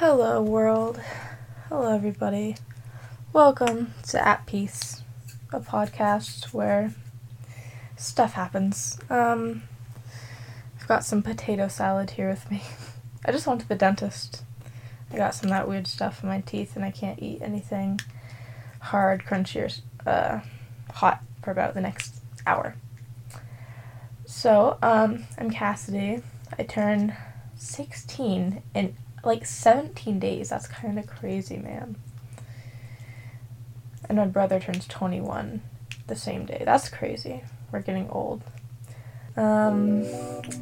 Hello, world. Hello, everybody. Welcome to At Peace, a podcast where stuff happens. Um, I've got some potato salad here with me. I just went to the dentist. I got some that weird stuff in my teeth, and I can't eat anything hard, crunchy, or uh, hot for about the next hour. So, um, I'm Cassidy. I turned 16 in like 17 days. That's kind of crazy, man. And my brother turns 21 the same day. That's crazy. We're getting old. Um,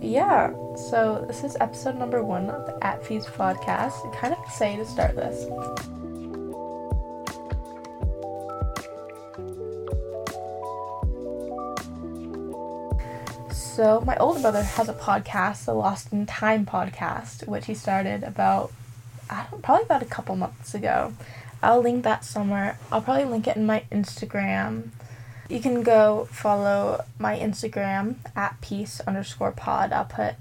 yeah, so this is episode number one of the At Peace podcast. I'm kind of excited to start this. So, my older brother has a podcast, the Lost in Time podcast, which he started about, I don't probably about a couple months ago. I'll link that somewhere. I'll probably link it in my Instagram. You can go follow my Instagram at peace underscore pod. I'll put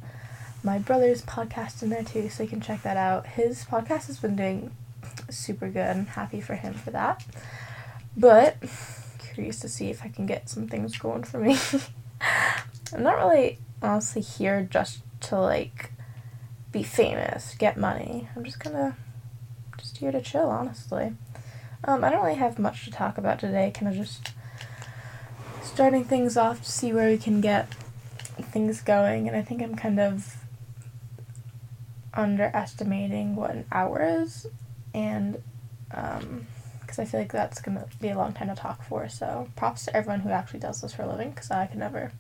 my brother's podcast in there too, so you can check that out. His podcast has been doing super good. I'm happy for him for that. But curious to see if I can get some things going for me. I'm not really honestly here just to like be famous, get money. I'm just of just here to chill, honestly. Um, I don't really have much to talk about today. Kind of just starting things off to see where we can get things going, and I think I'm kind of underestimating what an hour is, and um, because I feel like that's gonna be a long time to talk for. So props to everyone who actually does this for a living, because I can never.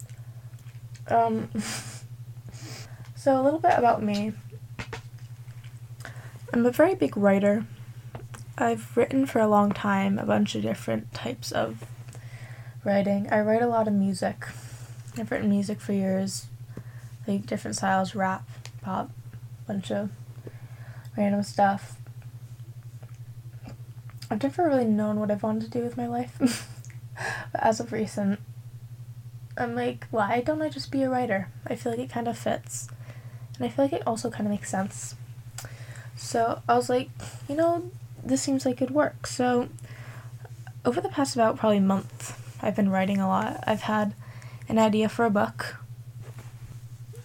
Um, so, a little bit about me. I'm a very big writer. I've written for a long time a bunch of different types of writing. I write a lot of music. I've written music for years, like different styles rap, pop, bunch of random stuff. I've never really known what I've wanted to do with my life. but as of recent, I'm like, why don't I just be a writer? I feel like it kind of fits. And I feel like it also kind of makes sense. So I was like, you know, this seems like it work. So over the past about probably month, I've been writing a lot. I've had an idea for a book.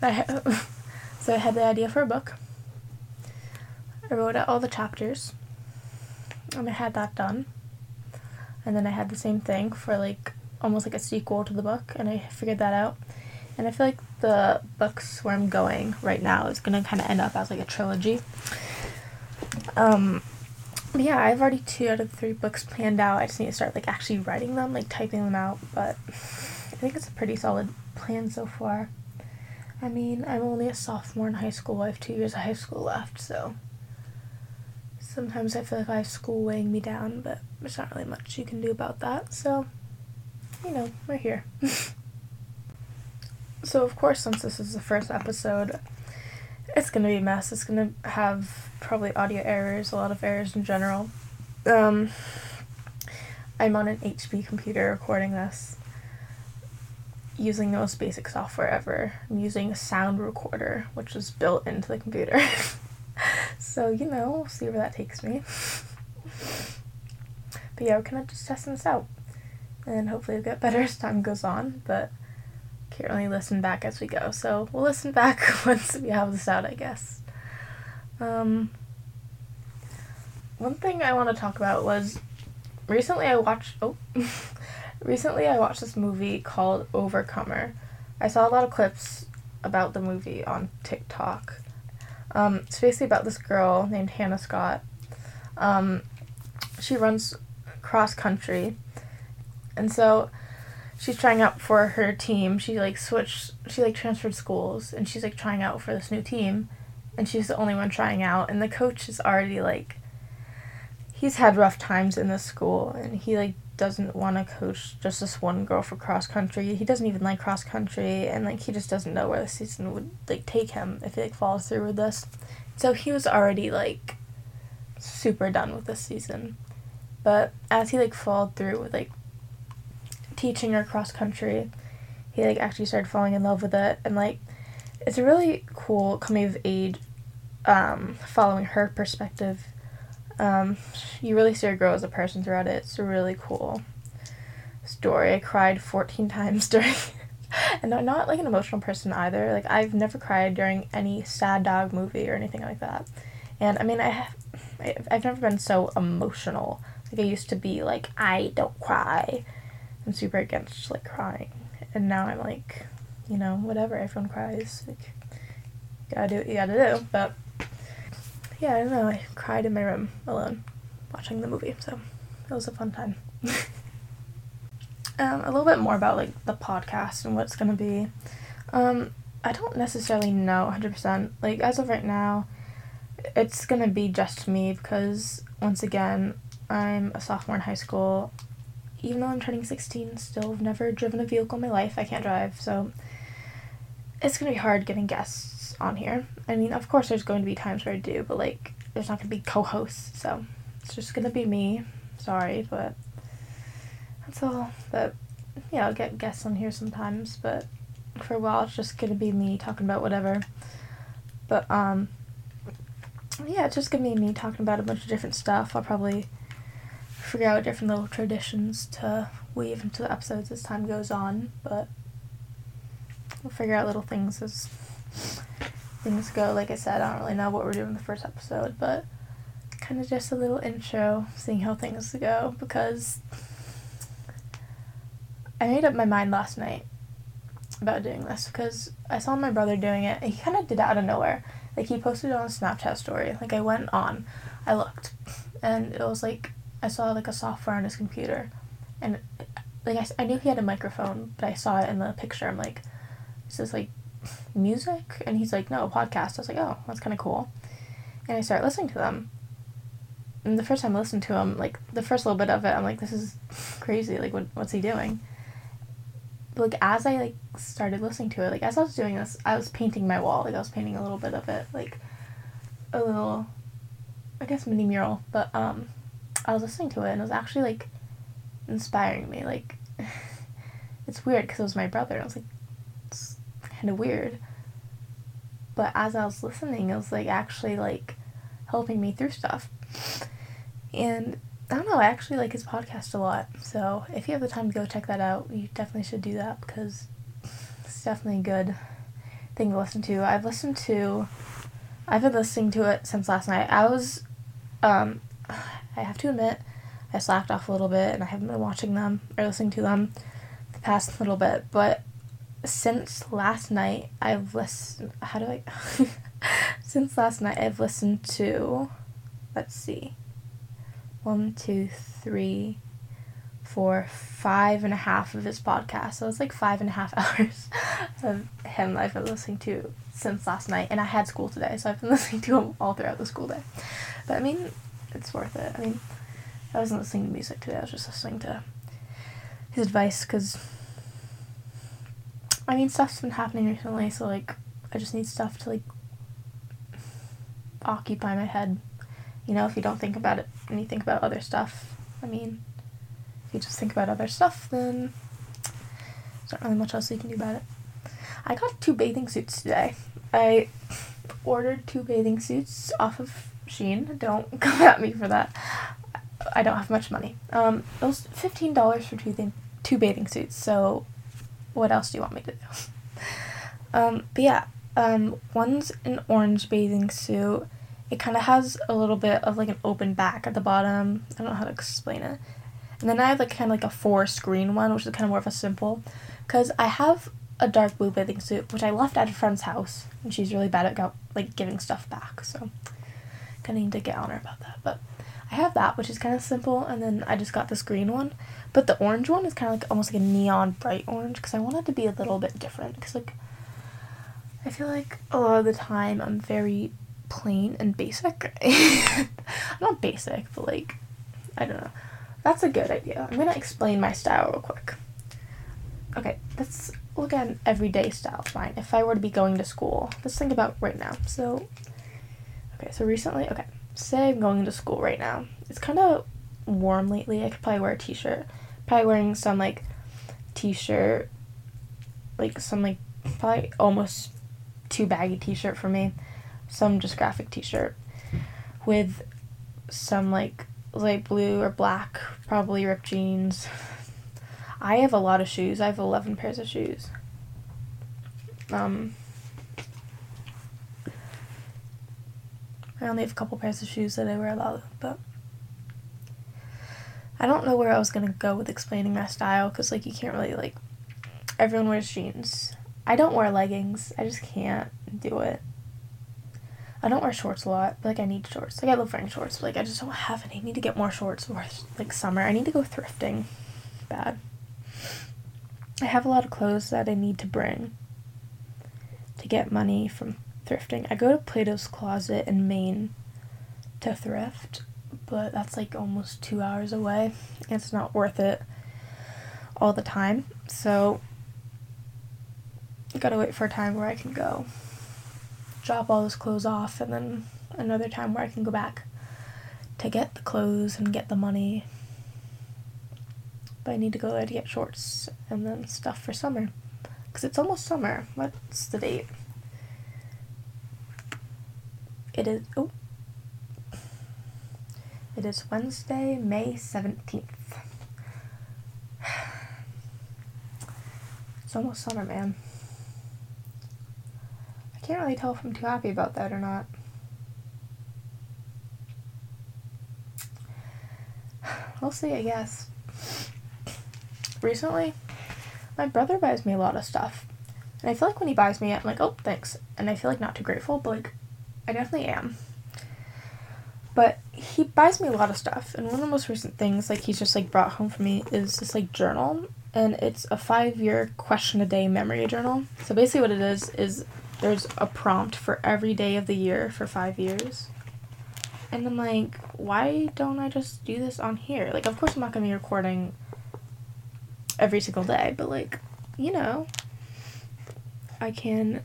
I ha- so I had the idea for a book. I wrote out all the chapters. And I had that done. And then I had the same thing for like almost like a sequel to the book, and I figured that out. And I feel like the books where I'm going right now is gonna kind of end up as like a trilogy. Um, but yeah, I've already two out of three books planned out. I just need to start like actually writing them, like typing them out. But I think it's a pretty solid plan so far. I mean, I'm only a sophomore in high school. I have two years of high school left, so sometimes I feel like I have school weighing me down, but there's not really much you can do about that. So you know, we're here. so, of course, since this is the first episode, it's gonna be a mess. It's gonna have probably audio errors, a lot of errors in general. Um, I'm on an HP computer recording this using the most basic software ever. I'm using a sound recorder, which is built into the computer. so, you know, we'll see where that takes me. but yeah, we're of just testing this out and hopefully it'll get better as time goes on, but can't really listen back as we go. So we'll listen back once we have this out, I guess. Um, one thing I want to talk about was recently I watched oh recently I watched this movie called Overcomer. I saw a lot of clips about the movie on TikTok. Um, it's basically about this girl named Hannah Scott. Um, she runs cross country and so she's trying out for her team. She like switched she like transferred schools and she's like trying out for this new team and she's the only one trying out and the coach is already like he's had rough times in this school and he like doesn't want to coach just this one girl for cross country. He doesn't even like cross country and like he just doesn't know where the season would like take him if he like follows through with this. So he was already like super done with this season. But as he like followed through with like teaching her cross country, he like actually started falling in love with it and like it's a really cool coming of age um, following her perspective. Um, you really see her grow as a person throughout it. It's a really cool story. I cried 14 times during and I'm not like an emotional person either. Like I've never cried during any sad dog movie or anything like that. And I mean I have I've never been so emotional. Like I used to be like I don't cry. I'm super against like crying. And now I'm like, you know, whatever, everyone cries. Like gotta do what you gotta do. But yeah, I don't know, I cried in my room alone watching the movie, so it was a fun time. um, a little bit more about like the podcast and what it's gonna be. Um, I don't necessarily know 100%. Like as of right now, it's gonna be just me because once again, I'm a sophomore in high school. Even though I'm turning 16, still have never driven a vehicle in my life. I can't drive, so it's gonna be hard getting guests on here. I mean, of course, there's going to be times where I do, but like, there's not gonna be co-hosts, so it's just gonna be me. Sorry, but that's all. But yeah, I'll get guests on here sometimes, but for a while it's just gonna be me talking about whatever. But um yeah, it's just gonna be me talking about a bunch of different stuff. I'll probably figure out different little traditions to weave into the episodes as time goes on, but we'll figure out little things as things go. Like I said, I don't really know what we're doing in the first episode, but kind of just a little intro, seeing how things go because I made up my mind last night about doing this because I saw my brother doing it. He kind of did it out of nowhere. Like he posted it on a Snapchat story. Like I went on, I looked, and it was like I saw like a software on his computer, and like I, I knew he had a microphone, but I saw it in the picture. I'm like, is this like music? And he's like, no, podcast. I was like, oh, that's kind of cool. And I started listening to them. And the first time I listened to him, like the first little bit of it, I'm like, this is crazy. Like, what, what's he doing? But, like as I like started listening to it, like as I was doing this, I was painting my wall. Like I was painting a little bit of it, like a little, I guess mini mural. But um, I was listening to it and it was actually like inspiring me. Like it's weird because it was my brother. I was like, it's kind of weird. But as I was listening, it was like actually like helping me through stuff. And I don't know, I actually like his podcast a lot. So if you have the time to go check that out, you definitely should do that because it's definitely a good thing to listen to. I've listened to, I've been listening to it since last night. I was, um, I have to admit, I slacked off a little bit and I haven't been watching them or listening to them the past little bit. But since last night, I've listened, how do I, since last night, I've listened to, let's see one, two, three, four, five and a half of his podcast. So it's like five and a half hours of him I've been listening to since last night. And I had school today, so I've been listening to him all throughout the school day. But I mean, it's worth it. I mean, I wasn't listening to music today, I was just listening to his advice because, I mean, stuff's been happening recently, so like, I just need stuff to like occupy my head you know, if you don't think about it and you think about other stuff, I mean, if you just think about other stuff, then there's not really much else you can do about it. I got two bathing suits today. I ordered two bathing suits off of Shein. Don't come at me for that. I don't have much money. Um, it was fifteen dollars for two th- two bathing suits. So, what else do you want me to do? um, but yeah, um, one's an orange bathing suit it kind of has a little bit of like an open back at the bottom. I don't know how to explain it. And then I have like kind of like a four screen one, which is kind of more of a simple. Because I have a dark blue bathing suit, which I left at a friend's house, and she's really bad at go- like giving stuff back. So, kind of need to get on her about that. But I have that, which is kind of simple, and then I just got this green one. But the orange one is kind of like almost like a neon bright orange because I want it to be a little bit different. Because like I feel like a lot of the time I'm very plain and basic. Not basic, but like, I don't know. That's a good idea. I'm gonna explain my style real quick. Okay, let's look at an everyday style fine. If I were to be going to school, let's think about right now. So, okay, so recently, okay, say I'm going to school right now. It's kind of warm lately. I could probably wear a t shirt. Probably wearing some like t shirt, like some like probably almost too baggy t shirt for me some just graphic t-shirt with some like light blue or black, probably ripped jeans. I have a lot of shoes. I have 11 pairs of shoes. Um, I only have a couple pairs of shoes that I wear a lot, but I don't know where I was gonna go with explaining my style because like you can't really like everyone wears jeans. I don't wear leggings. I just can't do it. I don't wear shorts a lot, but like I need shorts. Like I love wearing shorts, but like I just don't have any. I need to get more shorts for like summer. I need to go thrifting. Bad. I have a lot of clothes that I need to bring to get money from thrifting. I go to Plato's Closet in Maine to thrift, but that's like almost two hours away. It's not worth it all the time. So I gotta wait for a time where I can go drop all those clothes off and then another time where I can go back to get the clothes and get the money. But I need to go there to get shorts and then stuff for summer. Because it's almost summer. What's the date? It is. Oh. It is Wednesday, May 17th. It's almost summer, man. I can't really tell if I'm too happy about that or not. We'll see, I guess. Recently, my brother buys me a lot of stuff. And I feel like when he buys me, I'm like, oh, thanks. And I feel like not too grateful, but like, I definitely am. But he buys me a lot of stuff. And one of the most recent things, like, he's just like brought home for me is this like journal and it's a five year question a day memory journal. So basically, what it is is there's a prompt for every day of the year for five years. And I'm like, why don't I just do this on here? Like, of course, I'm not gonna be recording every single day, but like, you know, I can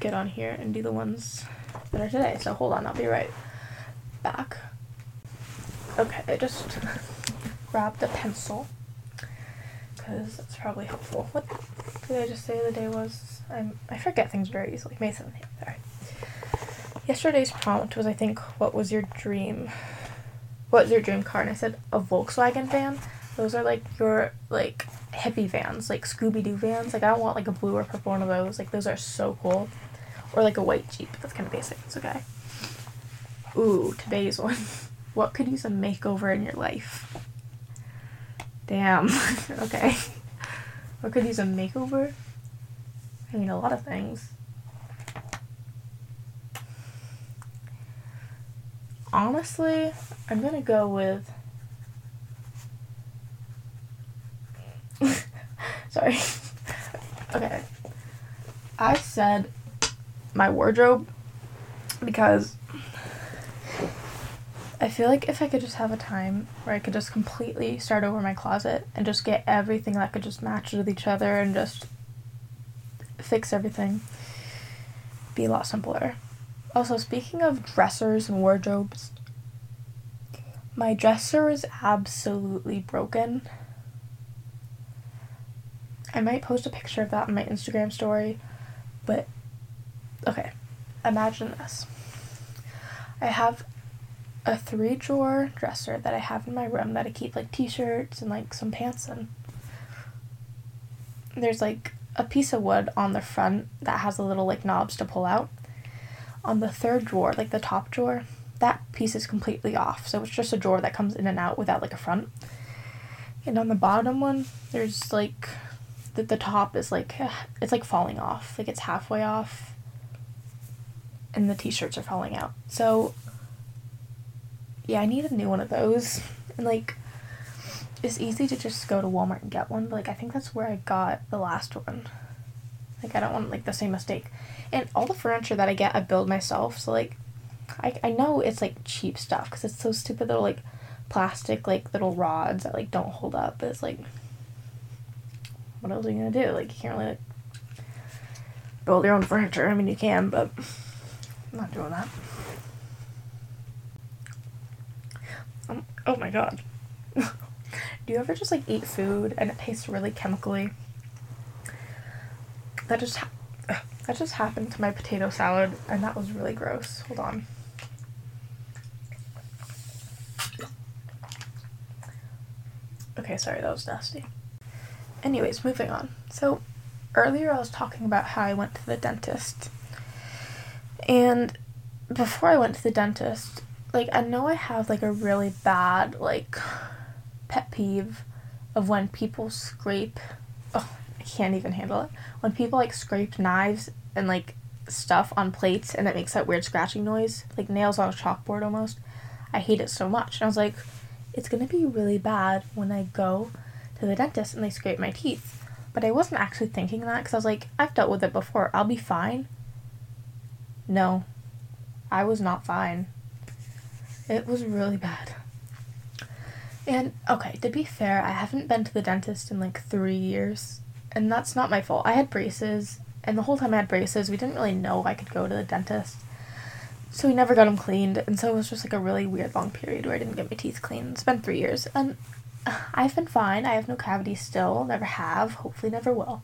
get on here and do the ones are today. So hold on, I'll be right back. Okay, I just grabbed a pencil because that's probably helpful. What did I just say the day was? I'm, I forget things very easily. May 17th. Alright. Yesterday's prompt was, I think, what was your dream? What was your dream car? And I said, a Volkswagen van. Those are like your, like, hippie vans, like Scooby Doo vans. Like, I don't want like a blue or purple one of those. Like, those are so cool. Or like a white Jeep. That's kind of basic. It's okay. Ooh, today's one. what could use a makeover in your life? Damn. okay. What could use a makeover? I mean, a lot of things. Honestly, I'm gonna go with. Sorry. okay. I said my wardrobe because I feel like if I could just have a time where I could just completely start over my closet and just get everything that could just match with each other and just fix everything, be a lot simpler. Also, speaking of dressers and wardrobes, my dresser is absolutely broken. I might post a picture of that in my Instagram story, but okay, imagine this. I have a three drawer dresser that I have in my room that I keep like t shirts and like some pants in. There's like a piece of wood on the front that has a little like knobs to pull out. On the third drawer, like the top drawer, that piece is completely off. So it's just a drawer that comes in and out without like a front. And on the bottom one, there's like the, the top is like it's like falling off. Like it's halfway off. And the t-shirts are falling out. So yeah, I need a new one of those. And like, it's easy to just go to Walmart and get one, but like, I think that's where I got the last one. Like, I don't want like the same mistake. And all the furniture that I get, I build myself. So like, I I know it's like cheap stuff because it's so stupid little like plastic like little rods that like don't hold up. But it's like, what else are you gonna do? Like, you can't really like build your own furniture. I mean, you can, but I'm not doing that. Um, oh my god. Do you ever just like eat food and it tastes really chemically? That just ha- That just happened to my potato salad, and that was really gross. Hold on. Okay, sorry, that was nasty. Anyways, moving on. So, earlier I was talking about how I went to the dentist. And before I went to the dentist, like, I know I have, like, a really bad, like, pet peeve of when people scrape. Oh, I can't even handle it. When people, like, scrape knives and, like, stuff on plates and it makes that weird scratching noise, like nails on a chalkboard almost. I hate it so much. And I was like, it's gonna be really bad when I go to the dentist and they scrape my teeth. But I wasn't actually thinking that because I was like, I've dealt with it before. I'll be fine. No, I was not fine. It was really bad. And okay, to be fair, I haven't been to the dentist in like three years. And that's not my fault. I had braces, and the whole time I had braces, we didn't really know I could go to the dentist. So we never got them cleaned, and so it was just like a really weird long period where I didn't get my teeth cleaned. It's been three years, and I've been fine. I have no cavities still, never have, hopefully never will.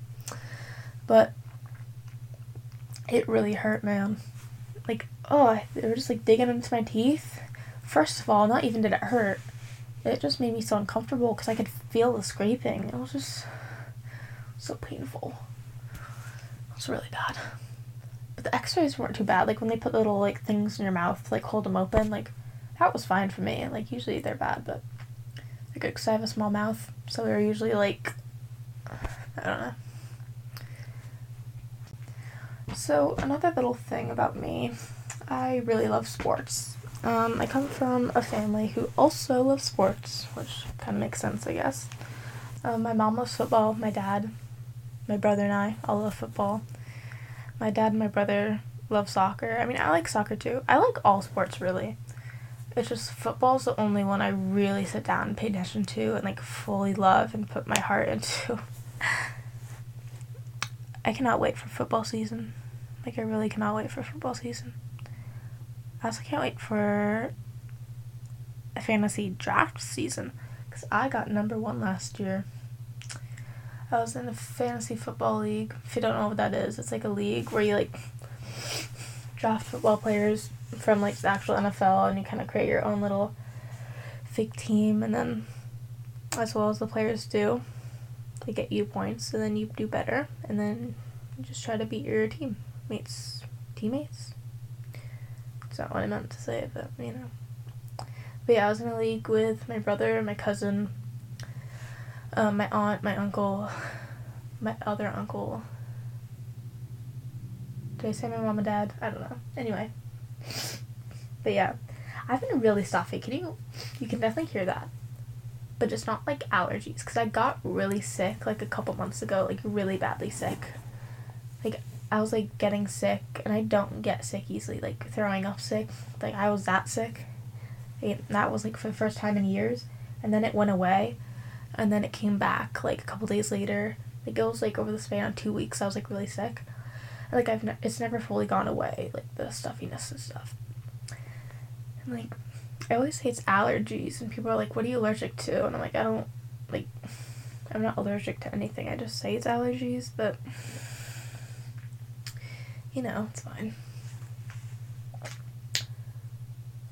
But it really hurt, man. Oh, they were just like digging into my teeth. First of all, not even did it hurt, it just made me so uncomfortable because I could feel the scraping. It was just so painful. It was really bad. But the x-rays weren't too bad. Like when they put little like things in your mouth to like hold them open, like that was fine for me. Like usually they're bad, but like because I have a small mouth, so they're usually like I don't know. So another little thing about me, I really love sports. Um, I come from a family who also loves sports, which kind of makes sense, I guess. Um, my mom loves football. My dad, my brother, and I all love football. My dad and my brother love soccer. I mean, I like soccer too. I like all sports really. It's just football's the only one I really sit down and pay attention to and like fully love and put my heart into. I cannot wait for football season. Like I really cannot wait for football season. I also can't wait for a fantasy draft season because I got number one last year. I was in a fantasy football league. If you don't know what that is, it's like a league where you like draft football players from like the actual NFL and you kind of create your own little fake team and then as well as the players do they get you points and then you do better and then you just try to beat your teammates teammates it's not what I meant to say but you know but yeah I was in a league with my brother my cousin um, my aunt my uncle my other uncle did I say my mom and dad I don't know anyway but yeah, I've been really stuffy. Can you? You can definitely hear that, but just not like allergies. Cause I got really sick like a couple months ago, like really badly sick. Like I was like getting sick, and I don't get sick easily. Like throwing up sick. Like I was that sick. It, that was like for the first time in years, and then it went away, and then it came back like a couple days later. Like it was like over the span of two weeks, I was like really sick. like I've ne- it's never fully gone away, like the stuffiness and stuff. And like, I always say it's allergies, and people are like, "What are you allergic to?" And I'm like, I don't like. I'm not allergic to anything. I just say it's allergies, but you know, it's fine.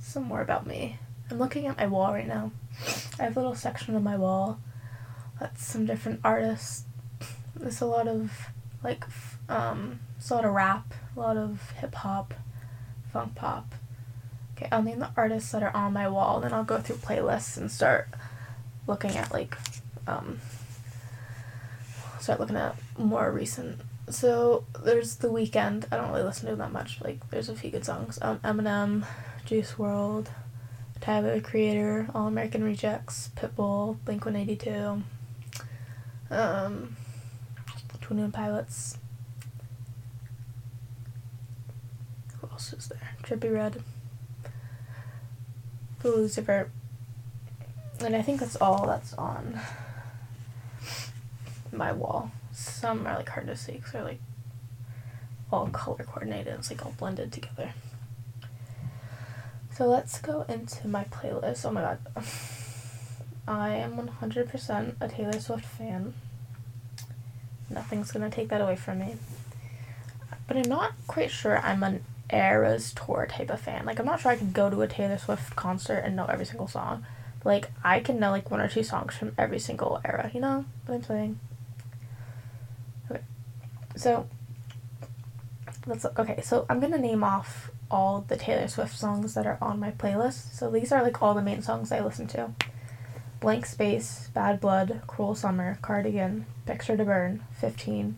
Some more about me. I'm looking at my wall right now. I have a little section of my wall that's some different artists. There's a lot of like um, it's a lot of rap, a lot of hip hop, funk pop, Okay, I'll name the artists that are on my wall, then I'll go through playlists and start looking at like um start looking at more recent. So there's The Weeknd. I don't really listen to that much. Like there's a few good songs. Um, Eminem, Juice WRLD, Tyler the Creator, All American Rejects, Pitbull, Blink One Eighty Two, um, Twenty One Pilots. Who else is there? Trippie Redd the Lucifer. And I think that's all that's on my wall. Some are like hard to see because they're like all color coordinated. It's like all blended together. So let's go into my playlist. Oh my god. I am 100% a Taylor Swift fan. Nothing's gonna take that away from me. but I'm not quite sure I'm an Eras tour type of fan. Like I'm not sure I could go to a Taylor Swift concert and know every single song. Like I can know like one or two songs from every single era. You know what I'm saying? So let's look. okay. So I'm gonna name off all the Taylor Swift songs that are on my playlist. So these are like all the main songs I listen to. Blank Space, Bad Blood, Cruel Summer, Cardigan, Picture to Burn, 15,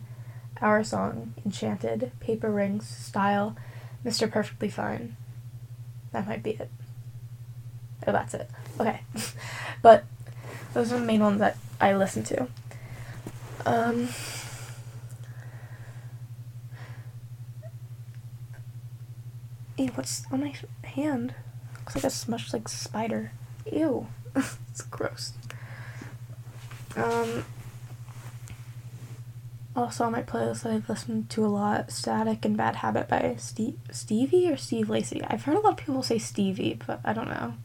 Our Song, Enchanted, Paper Rings, Style, Mr. Perfectly Fine. That might be it. Oh, that's it. Okay. but those are the main ones that I listen to. Um, ew, what's on my hand? Looks like a smushed like spider. Ew. it's gross. Um, also on my playlist I've listened to a lot Static and Bad Habit by Steve Stevie or Steve Lacy. I've heard a lot of people say Stevie, but I don't know.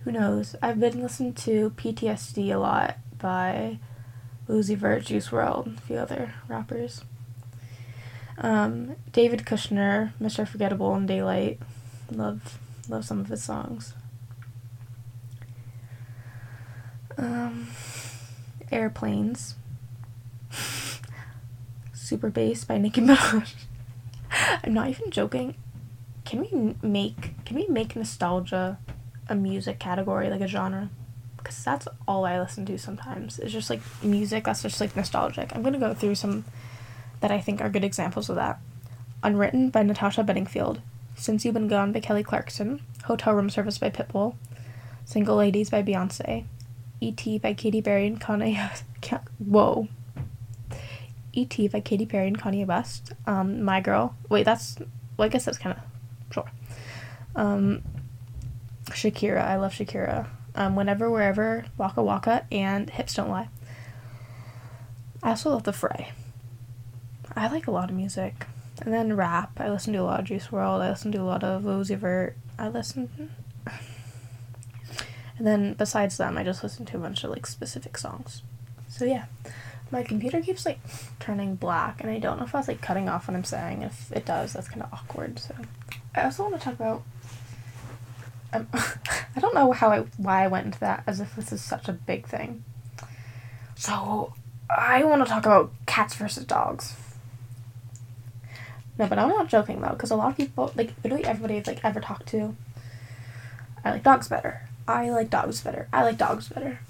Who knows? I've been listening to PTSD a lot by Uzi Vert, Juice WRLD, a few other rappers. Um, David Kushner, Mr. Forgettable and Daylight. Love love some of his songs. Um, Airplanes Super Bass by Nicki Minaj. I'm not even joking. Can we make can we make nostalgia a music category like a genre? Because that's all I listen to sometimes. It's just like music that's just like nostalgic. I'm gonna go through some that I think are good examples of that. Unwritten by Natasha Bedingfield. Since You've Been Gone by Kelly Clarkson. Hotel Room Service by Pitbull. Single Ladies by Beyonce. E.T. by Katy Perry and Kanye. Whoa. E.T. by Katy Perry and Kanye West. Um, My Girl. Wait, that's. Well, I guess that's kind of. Sure. Um, Shakira. I love Shakira. Um, Whenever, Wherever, Waka Waka, and Hips Don't Lie. I also love The Fray. I like a lot of music. And then rap. I listen to a lot of Juice WRLD. I listen to a lot of Uzi Vert. I listen. And then besides them, I just listen to a bunch of like specific songs. So yeah my computer keeps like turning black and I don't know if was like cutting off what I'm saying. If it does, that's kind of awkward. So I also want to talk about. Um, I don't know how I why I went into that as if this is such a big thing. So I want to talk about cats versus dogs. No, but I'm not joking though, because a lot of people, like literally everybody I've like ever talked to, I like dogs better. I like dogs better. I like dogs better.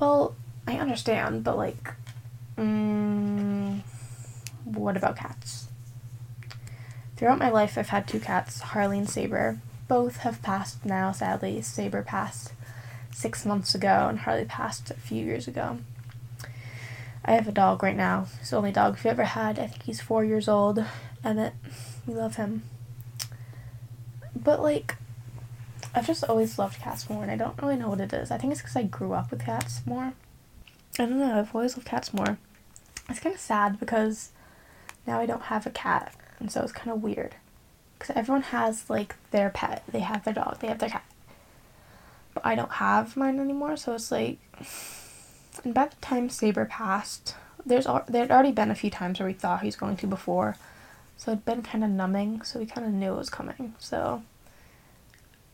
Well, I understand, but like, mm, what about cats? Throughout my life, I've had two cats, Harley and Saber. Both have passed now, sadly. Saber passed six months ago, and Harley passed a few years ago. I have a dog right now. He's the only dog we've ever had. I think he's four years old. Emmett. We love him. But, like, I've just always loved cats more, and I don't really know what it is. I think it's because I grew up with cats more. I don't know, I've always loved cats more. It's kind of sad because now I don't have a cat, and so it's kind of weird. Because everyone has, like, their pet. They have their dog, they have their cat. But I don't have mine anymore, so it's like. And by the time Saber passed, there's al- there had already been a few times where we thought he was going to before, so it'd been kind of numbing, so we kind of knew it was coming, so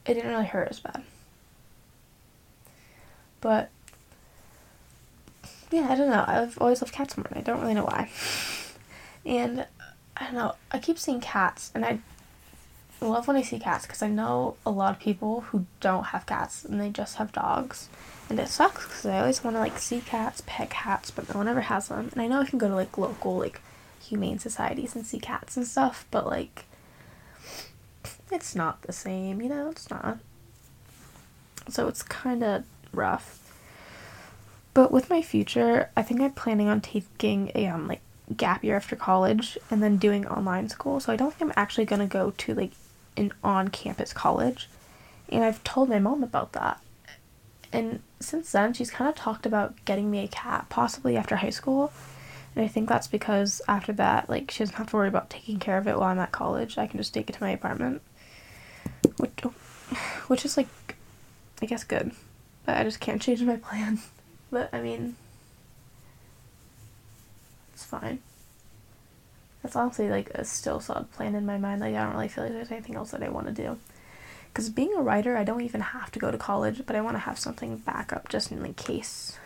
it didn't really hurt as bad. But yeah, I don't know. I've always loved cats more, and I don't really know why. And I don't know. I keep seeing cats, and I love when I see cats because I know a lot of people who don't have cats and they just have dogs, and it sucks because I always want to like see cats, pet cats, but no one ever has them. And I know I can go to like local like humane societies and see cats and stuff, but like it's not the same, you know. It's not. So it's kind of rough. But with my future, I think I'm planning on taking a um like gap year after college and then doing online school. So I don't think I'm actually gonna go to like an on campus college. And I've told my mom about that. And since then, she's kind of talked about getting me a cat, possibly after high school. And I think that's because after that, like, she doesn't have to worry about taking care of it while I'm at college. I can just take it to my apartment. Which, which is, like, I guess good. But I just can't change my plan. But I mean, it's fine. That's honestly like a still solid plan in my mind. Like I don't really feel like there's anything else that I want to do. Because being a writer, I don't even have to go to college, but I want to have something back up just in case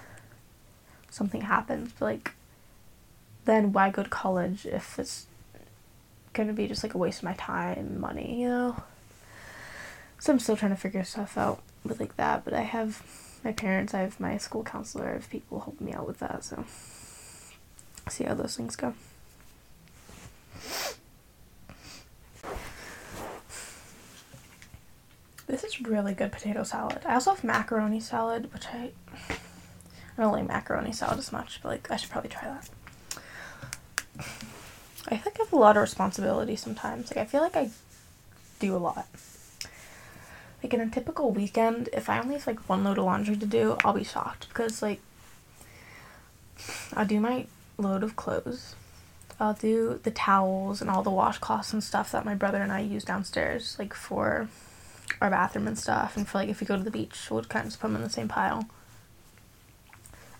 something happens. But like, then why go to college if it's gonna be just like a waste of my time, money, you know? So I'm still trying to figure stuff out with like that, but I have my parents, I have my school counselor, I have people helping me out with that, so see how those things go. This is really good potato salad. I also have macaroni salad, which I I don't like macaroni salad as much, but like I should probably try that. I think I have a lot of responsibility sometimes. Like I feel like I do a lot. Like in a typical weekend, if I only have like one load of laundry to do, I'll be shocked because like I'll do my load of clothes. I'll do the towels and all the washcloths and stuff that my brother and I use downstairs, like for our bathroom and stuff, and for like if we go to the beach, we'll kind of just put them in the same pile.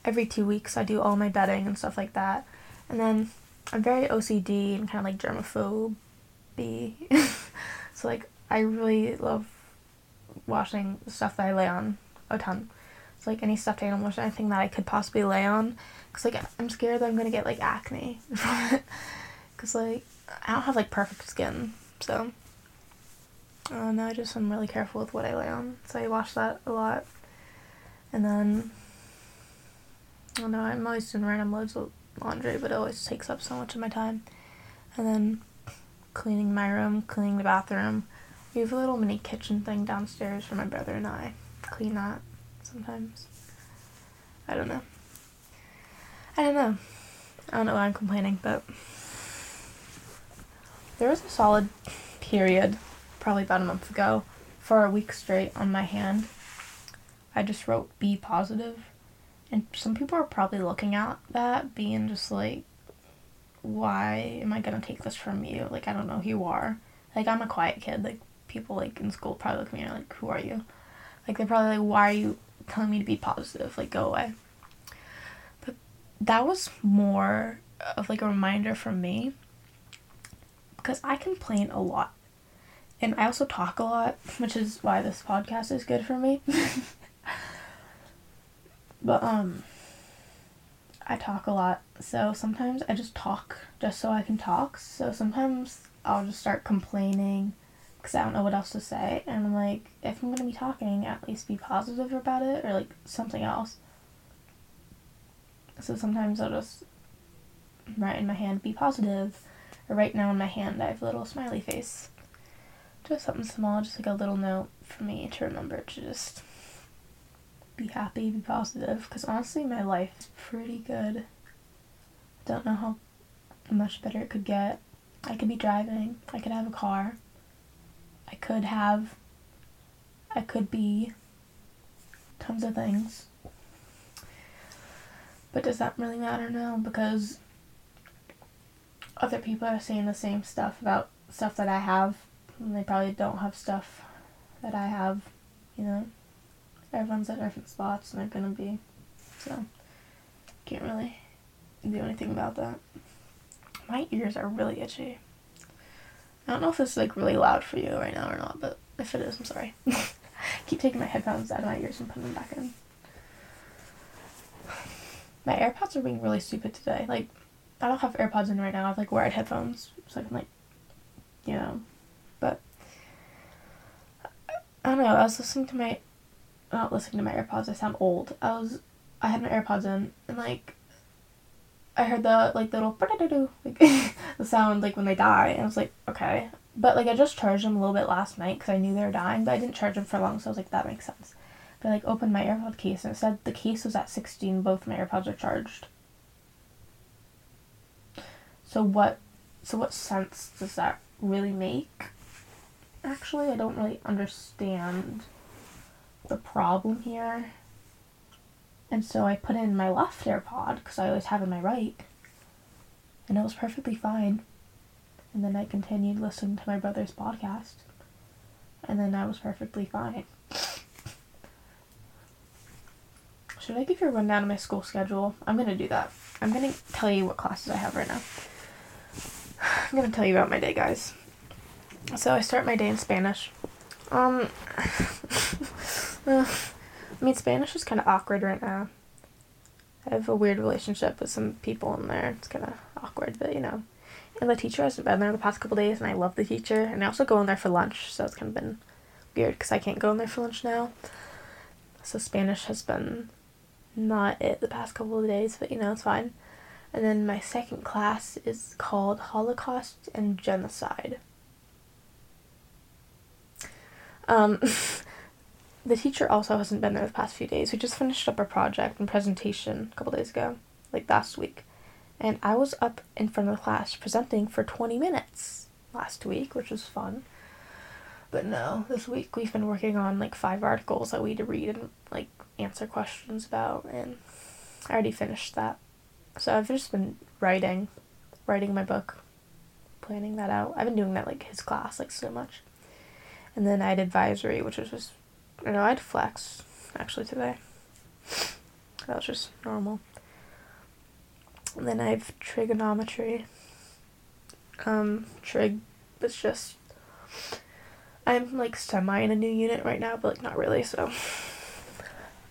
Every two weeks, I do all my bedding and stuff like that, and then I'm very OCD and kind of like germaphobe. so like I really love washing stuff that I lay on a ton. So like any stuffed animals or anything that I could possibly lay on, cause like I'm scared that I'm gonna get like acne from it. Cause like I don't have like perfect skin, so. Uh, no, I just am really careful with what I lay on, so I wash that a lot. And then, I don't know, I'm always doing random loads of laundry, but it always takes up so much of my time. And then cleaning my room, cleaning the bathroom. We have a little mini kitchen thing downstairs for my brother and I. Clean that sometimes. I don't know. I don't know. I don't know why I'm complaining, but there was a solid period, probably about a month ago, for a week straight on my hand. I just wrote be positive. and some people are probably looking at that, being just like, why am I gonna take this from you? Like, I don't know who you are. Like, I'm a quiet kid. Like, people like in school probably look at me and are like, who are you? Like, they're probably like, why are you telling me to be positive? Like, go away. But that was more of like a reminder for me because I complain a lot. And I also talk a lot, which is why this podcast is good for me. But um I talk a lot. So sometimes I just talk just so I can talk. So sometimes I'll just start complaining because I don't know what else to say. And I'm like, if I'm going to be talking, at least be positive about it or like something else. So sometimes I'll just write in my hand, be positive. Right now in my hand, I have a little smiley face. Just something small, just like a little note for me to remember to just be happy, be positive. Because honestly, my life is pretty good. I don't know how much better it could get. I could be driving. I could have a car. I could have. I could be. Tons of things. But does that really matter now? Because other people are saying the same stuff about stuff that I have. And they probably don't have stuff that I have, you know? everyone's at different spots and they're gonna be. So, can't really do anything about that. My ears are really itchy. I don't know if this is like really loud for you right now or not, but if it is, I'm sorry. Keep taking my headphones out of my ears and putting them back in. My AirPods are being really stupid today. Like, I don't have AirPods in right now. I have like wired headphones, so I can like, you know, I don't know. I was listening to my not listening to my AirPods. I sound old. I was I had my AirPods in and like I heard the like little like the sound like when they die and I was like okay but like I just charged them a little bit last night because I knew they were dying but I didn't charge them for long so I was like that makes sense but I, like opened my AirPod case and it said the case was at 16 both my AirPods are charged so what so what sense does that really make actually I don't really understand the problem here. And so I put in my left AirPod because I always have in my right. And it was perfectly fine. And then I continued listening to my brother's podcast. And then I was perfectly fine. Should I give you a rundown of my school schedule? I'm gonna do that. I'm gonna tell you what classes I have right now. I'm gonna tell you about my day, guys. So I start my day in Spanish. Um, I mean, Spanish is kind of awkward right now. I have a weird relationship with some people in there. It's kind of awkward, but you know. And the teacher hasn't been there the past couple days, and I love the teacher. And I also go in there for lunch, so it's kind of been weird because I can't go in there for lunch now. So Spanish has been not it the past couple of days, but you know, it's fine. And then my second class is called Holocaust and Genocide. Um, the teacher also hasn't been there the past few days. We just finished up our project and presentation a couple days ago, like last week. And I was up in front of the class presenting for 20 minutes last week, which was fun. But no, this week we've been working on like five articles that we had to read and like answer questions about, and I already finished that. So I've just been writing, writing my book, planning that out. I've been doing that like his class like so much. And then I had advisory, which was just, you know, I had flex actually today. That was just normal. And then I have trigonometry. Um, trig was just, I'm like semi in a new unit right now, but like not really, so,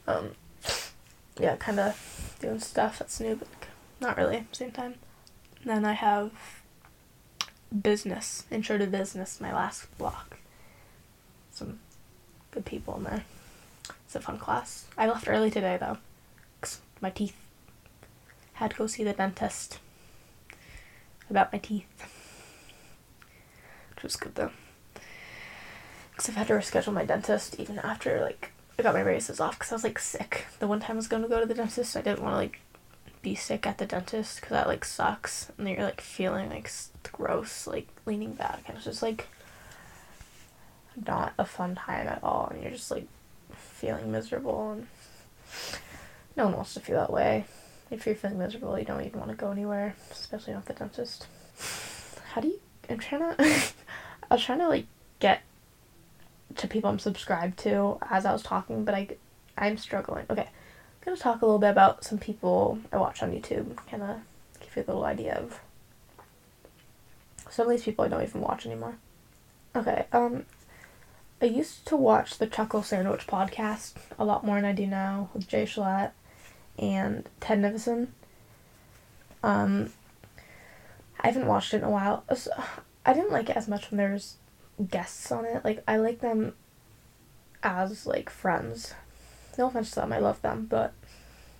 um, yeah, kind of doing stuff that's new, but not really same time. And then I have business, intro to business, my last block some good people in there. It's a fun class. I left early today though, cause my teeth. Had to go see the dentist about my teeth, which was good though. Cause I've had to reschedule my dentist even after like I got my braces off because I was like sick. The one time I was going to go to the dentist, I didn't want to like be sick at the dentist because that like sucks and you're like feeling like gross like leaning back and it's just like not a fun time at all and you're just like feeling miserable and no one wants to feel that way. If you're feeling miserable, you don't even want to go anywhere, especially not the dentist. How do you I'm trying to I was trying to like get to people I'm subscribed to as I was talking, but I I'm struggling. Okay. I'm going to talk a little bit about some people I watch on YouTube, kind of give you a little idea of some of these people I don't even watch anymore. Okay, um, I used to watch the Chuckle Sandwich podcast a lot more than I do now with Jay Schlatt and Ted Nivison. Um, I haven't watched it in a while. I didn't like it as much when there's guests on it. Like I like them as like friends. No offense to them, I love them, but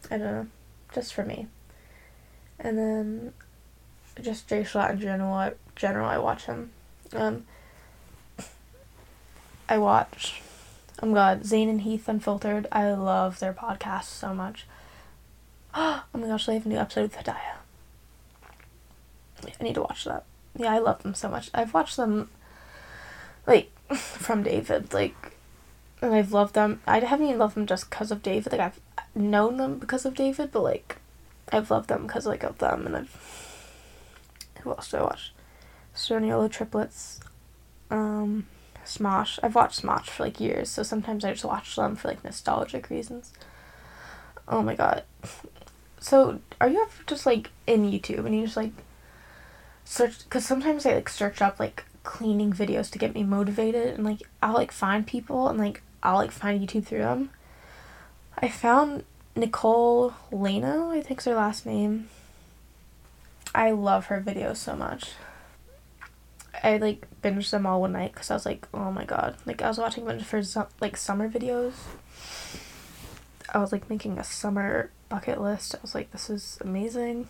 I don't know, just for me. And then just Jay Schlatt in general. I, general, I watch him. Um, I watch. Oh my god, Zane and Heath Unfiltered. I love their podcast so much. Oh my gosh, they have a new episode with Hidayah. I need to watch that. Yeah, I love them so much. I've watched them, like, from David, like, and I've loved them. I haven't even loved them just because of David. Like, I've known them because of David, but, like, I've loved them because, like, of them, and I've. Who else do I watch? Stone Triplets. Um, Smosh. I've watched Smosh for like years, so sometimes I just watch them for like nostalgic reasons. Oh my god. So, are you ever just like in YouTube and you just like search? Because sometimes I like search up like cleaning videos to get me motivated, and like I'll like find people and like I'll like find YouTube through them. I found Nicole Laeno, I think's her last name. I love her videos so much. I like binged them all one night because I was like, oh my god! Like I was watching a bunch for like summer videos. I was like making a summer bucket list. I was like, this is amazing.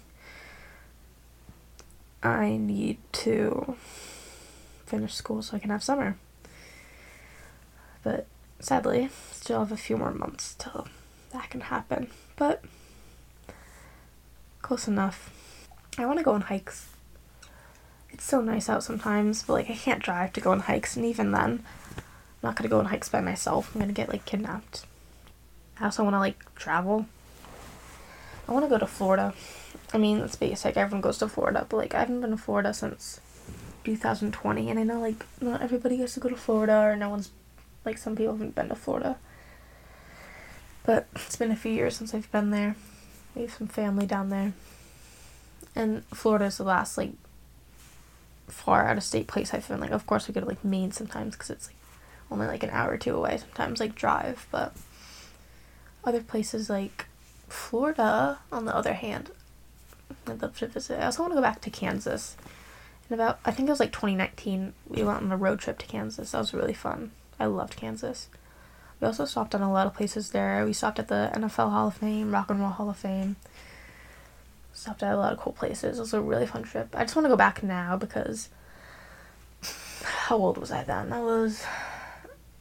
I need to finish school so I can have summer. But sadly, still have a few more months till that can happen. But close enough. I want to go on hikes it's so nice out sometimes, but like I can't drive to go on hikes, and even then, I'm not gonna go on hikes by myself. I'm gonna get like kidnapped. I also want to like travel. I want to go to Florida. I mean, it's basic. Everyone goes to Florida, but like I haven't been to Florida since 2020, and I know like not everybody gets to go to Florida, or no one's like some people haven't been to Florida. But it's been a few years since I've been there. We have some family down there. And Florida's the last like far out of state place I've been. Like, of course, we go to like Maine sometimes because it's like only like an hour or two away. Sometimes like drive, but other places like Florida, on the other hand, I'd love to visit. I also want to go back to Kansas. And about I think it was like 2019, we went on a road trip to Kansas. That was really fun. I loved Kansas. We also stopped on a lot of places there. We stopped at the NFL Hall of Fame, Rock and Roll Hall of Fame. Stopped at a lot of cool places. It was a really fun trip. I just want to go back now because how old was I then? I was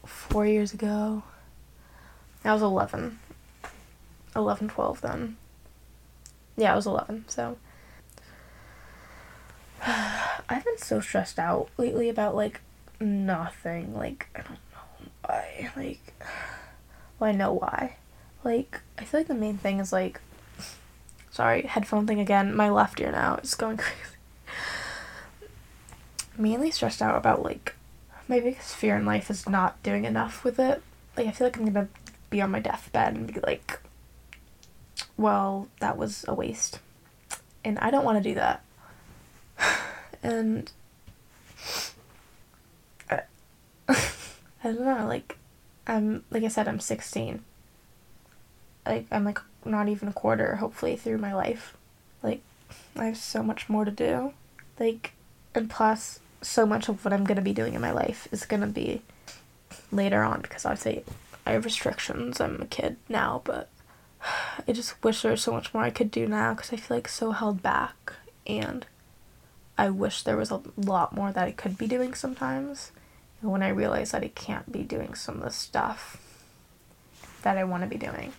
four years ago. I was 11. 11, 12 then. Yeah, I was 11, so. I've been so stressed out lately about, like, nothing. Like, I don't know why. Like, well, I know why. Like, I feel like the main thing is, like, sorry, headphone thing again. My left ear now is going crazy. Mainly stressed out about, like, my biggest fear in life is not doing enough with it. Like, I feel like I'm gonna be on my deathbed and be like, well, that was a waste. And I don't want to do that. and I, I don't know, like I'm like I said I'm 16. Like I'm like not even a quarter hopefully through my life. Like I have so much more to do. Like and plus so much of what I'm to be doing in my life is to be later on because say I have restrictions. I'm a kid now, but I just wish there was so much more I could do now because I feel like so held back and I wish there was a lot more that I could be doing sometimes. When I realize that I can't be doing some of the stuff that I want to be doing,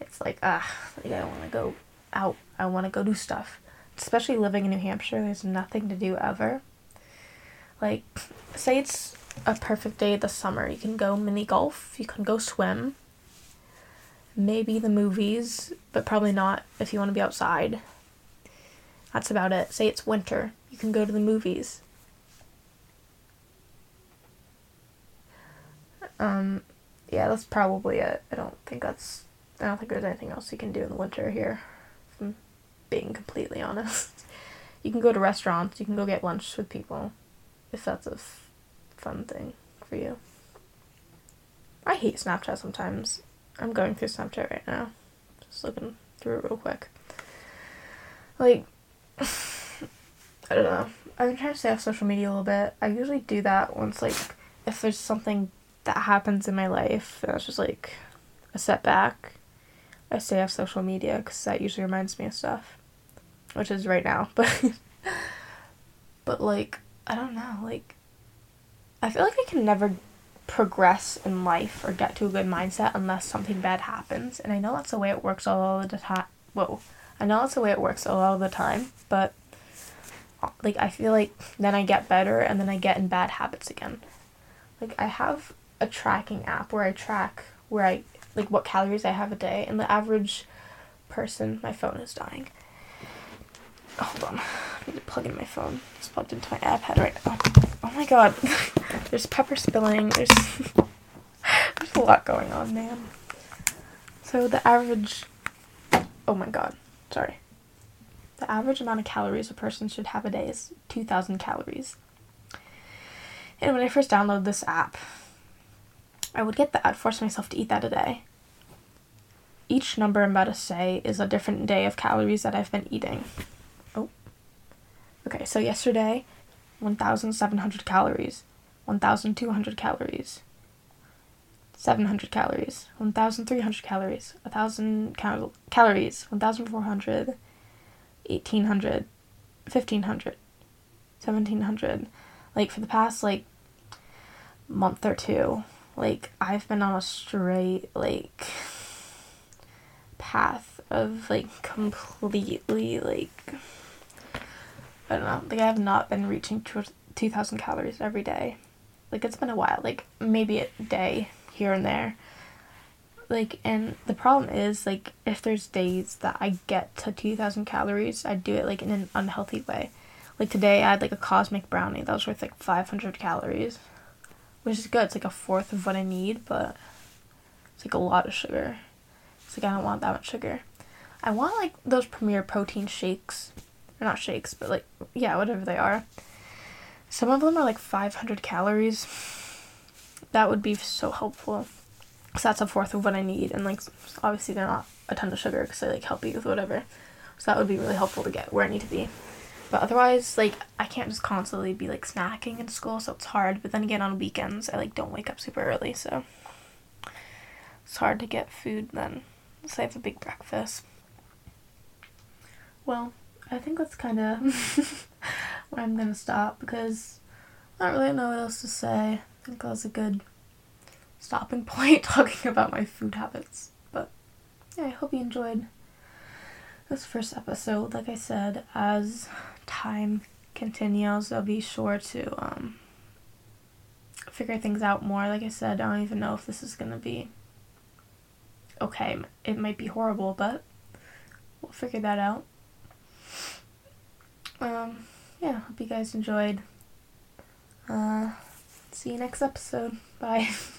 it's like, ah, like I want to go out. I want to go do stuff. Especially living in New Hampshire, there's nothing to do ever. Like, say it's a perfect day this summer. You can go mini golf, you can go swim, maybe the movies, but probably not if you want to be outside. That's about it. Say it's winter, you can go to the movies. Um, yeah, that's probably it. I don't think that's. I don't think there's anything else you can do in the winter here. If I'm being completely honest. You can go to restaurants. You can go get lunch with people, if that's a f- fun thing for you. I hate Snapchat sometimes. I'm going through Snapchat right now. Just looking through it real quick. Like, I don't know. I've been trying to stay off social media a little bit. I usually do that once, like, if there's something that happens in my life it's just like a setback, I stay off social media because that usually reminds me of stuff, which is right now. But, but like, I don't know. Like, I feel like I can never progress in life or get to a good mindset unless something bad happens. And I know that's the way it works all the time. Whoa. I know that's the way it works all of the time, but like I feel like then I get better and then I get in bad habits again. Like I have a tracking app where I track where I like what calories I have a day and the average person my phone is dying. Hold on. I need to plug in my phone. It's plugged into my iPad right now. Oh my god. There's pepper spilling. There's there's a lot going on, man. So the average Oh my god. Sorry. The average amount of calories a person should have a day is 2000 calories. And when I first downloaded this app, I would get that, I'd force myself to eat that a day. Each number I'm about to say is a different day of calories that I've been eating. Oh. Okay, so yesterday, 1,700 calories, 1,200 calories, 700 calories, 1,300 calories, 1,000 cal- calories, 1,400, 1,800, 1,500, 1,700. Like, for the past, like, month or two, like, I've been on a straight, like, path of, like, completely, like, I don't know, like, I have not been reaching 2,000 calories every day. Like, it's been a while, like, maybe a day here and there. Like, and the problem is, like, if there's days that I get to 2,000 calories, I do it, like, in an unhealthy way. Like, today I had, like, a cosmic brownie that was worth, like, 500 calories. Which is good. It's, like, a fourth of what I need, but it's, like, a lot of sugar. It's, like, I don't want that much sugar. I want, like, those Premier protein shakes. Or not shakes, but, like, yeah, whatever they are. Some of them are like 500 calories. That would be so helpful. So that's a fourth of what I need, and like obviously they're not a ton of sugar because they like help you with whatever. So that would be really helpful to get where I need to be. But otherwise, like I can't just constantly be like snacking in school, so it's hard. But then again, on weekends I like don't wake up super early, so it's hard to get food then. So I have a big breakfast. Well, I think that's kind of where I'm gonna stop because I don't really know what else to say. I think that was a good stopping point talking about my food habits. But yeah, I hope you enjoyed this first episode. Like I said, as time continues, I'll be sure to um, figure things out more. Like I said, I don't even know if this is gonna be okay. It might be horrible, but we'll figure that out. Um, yeah, hope you guys enjoyed. Uh, see you next episode. Bye.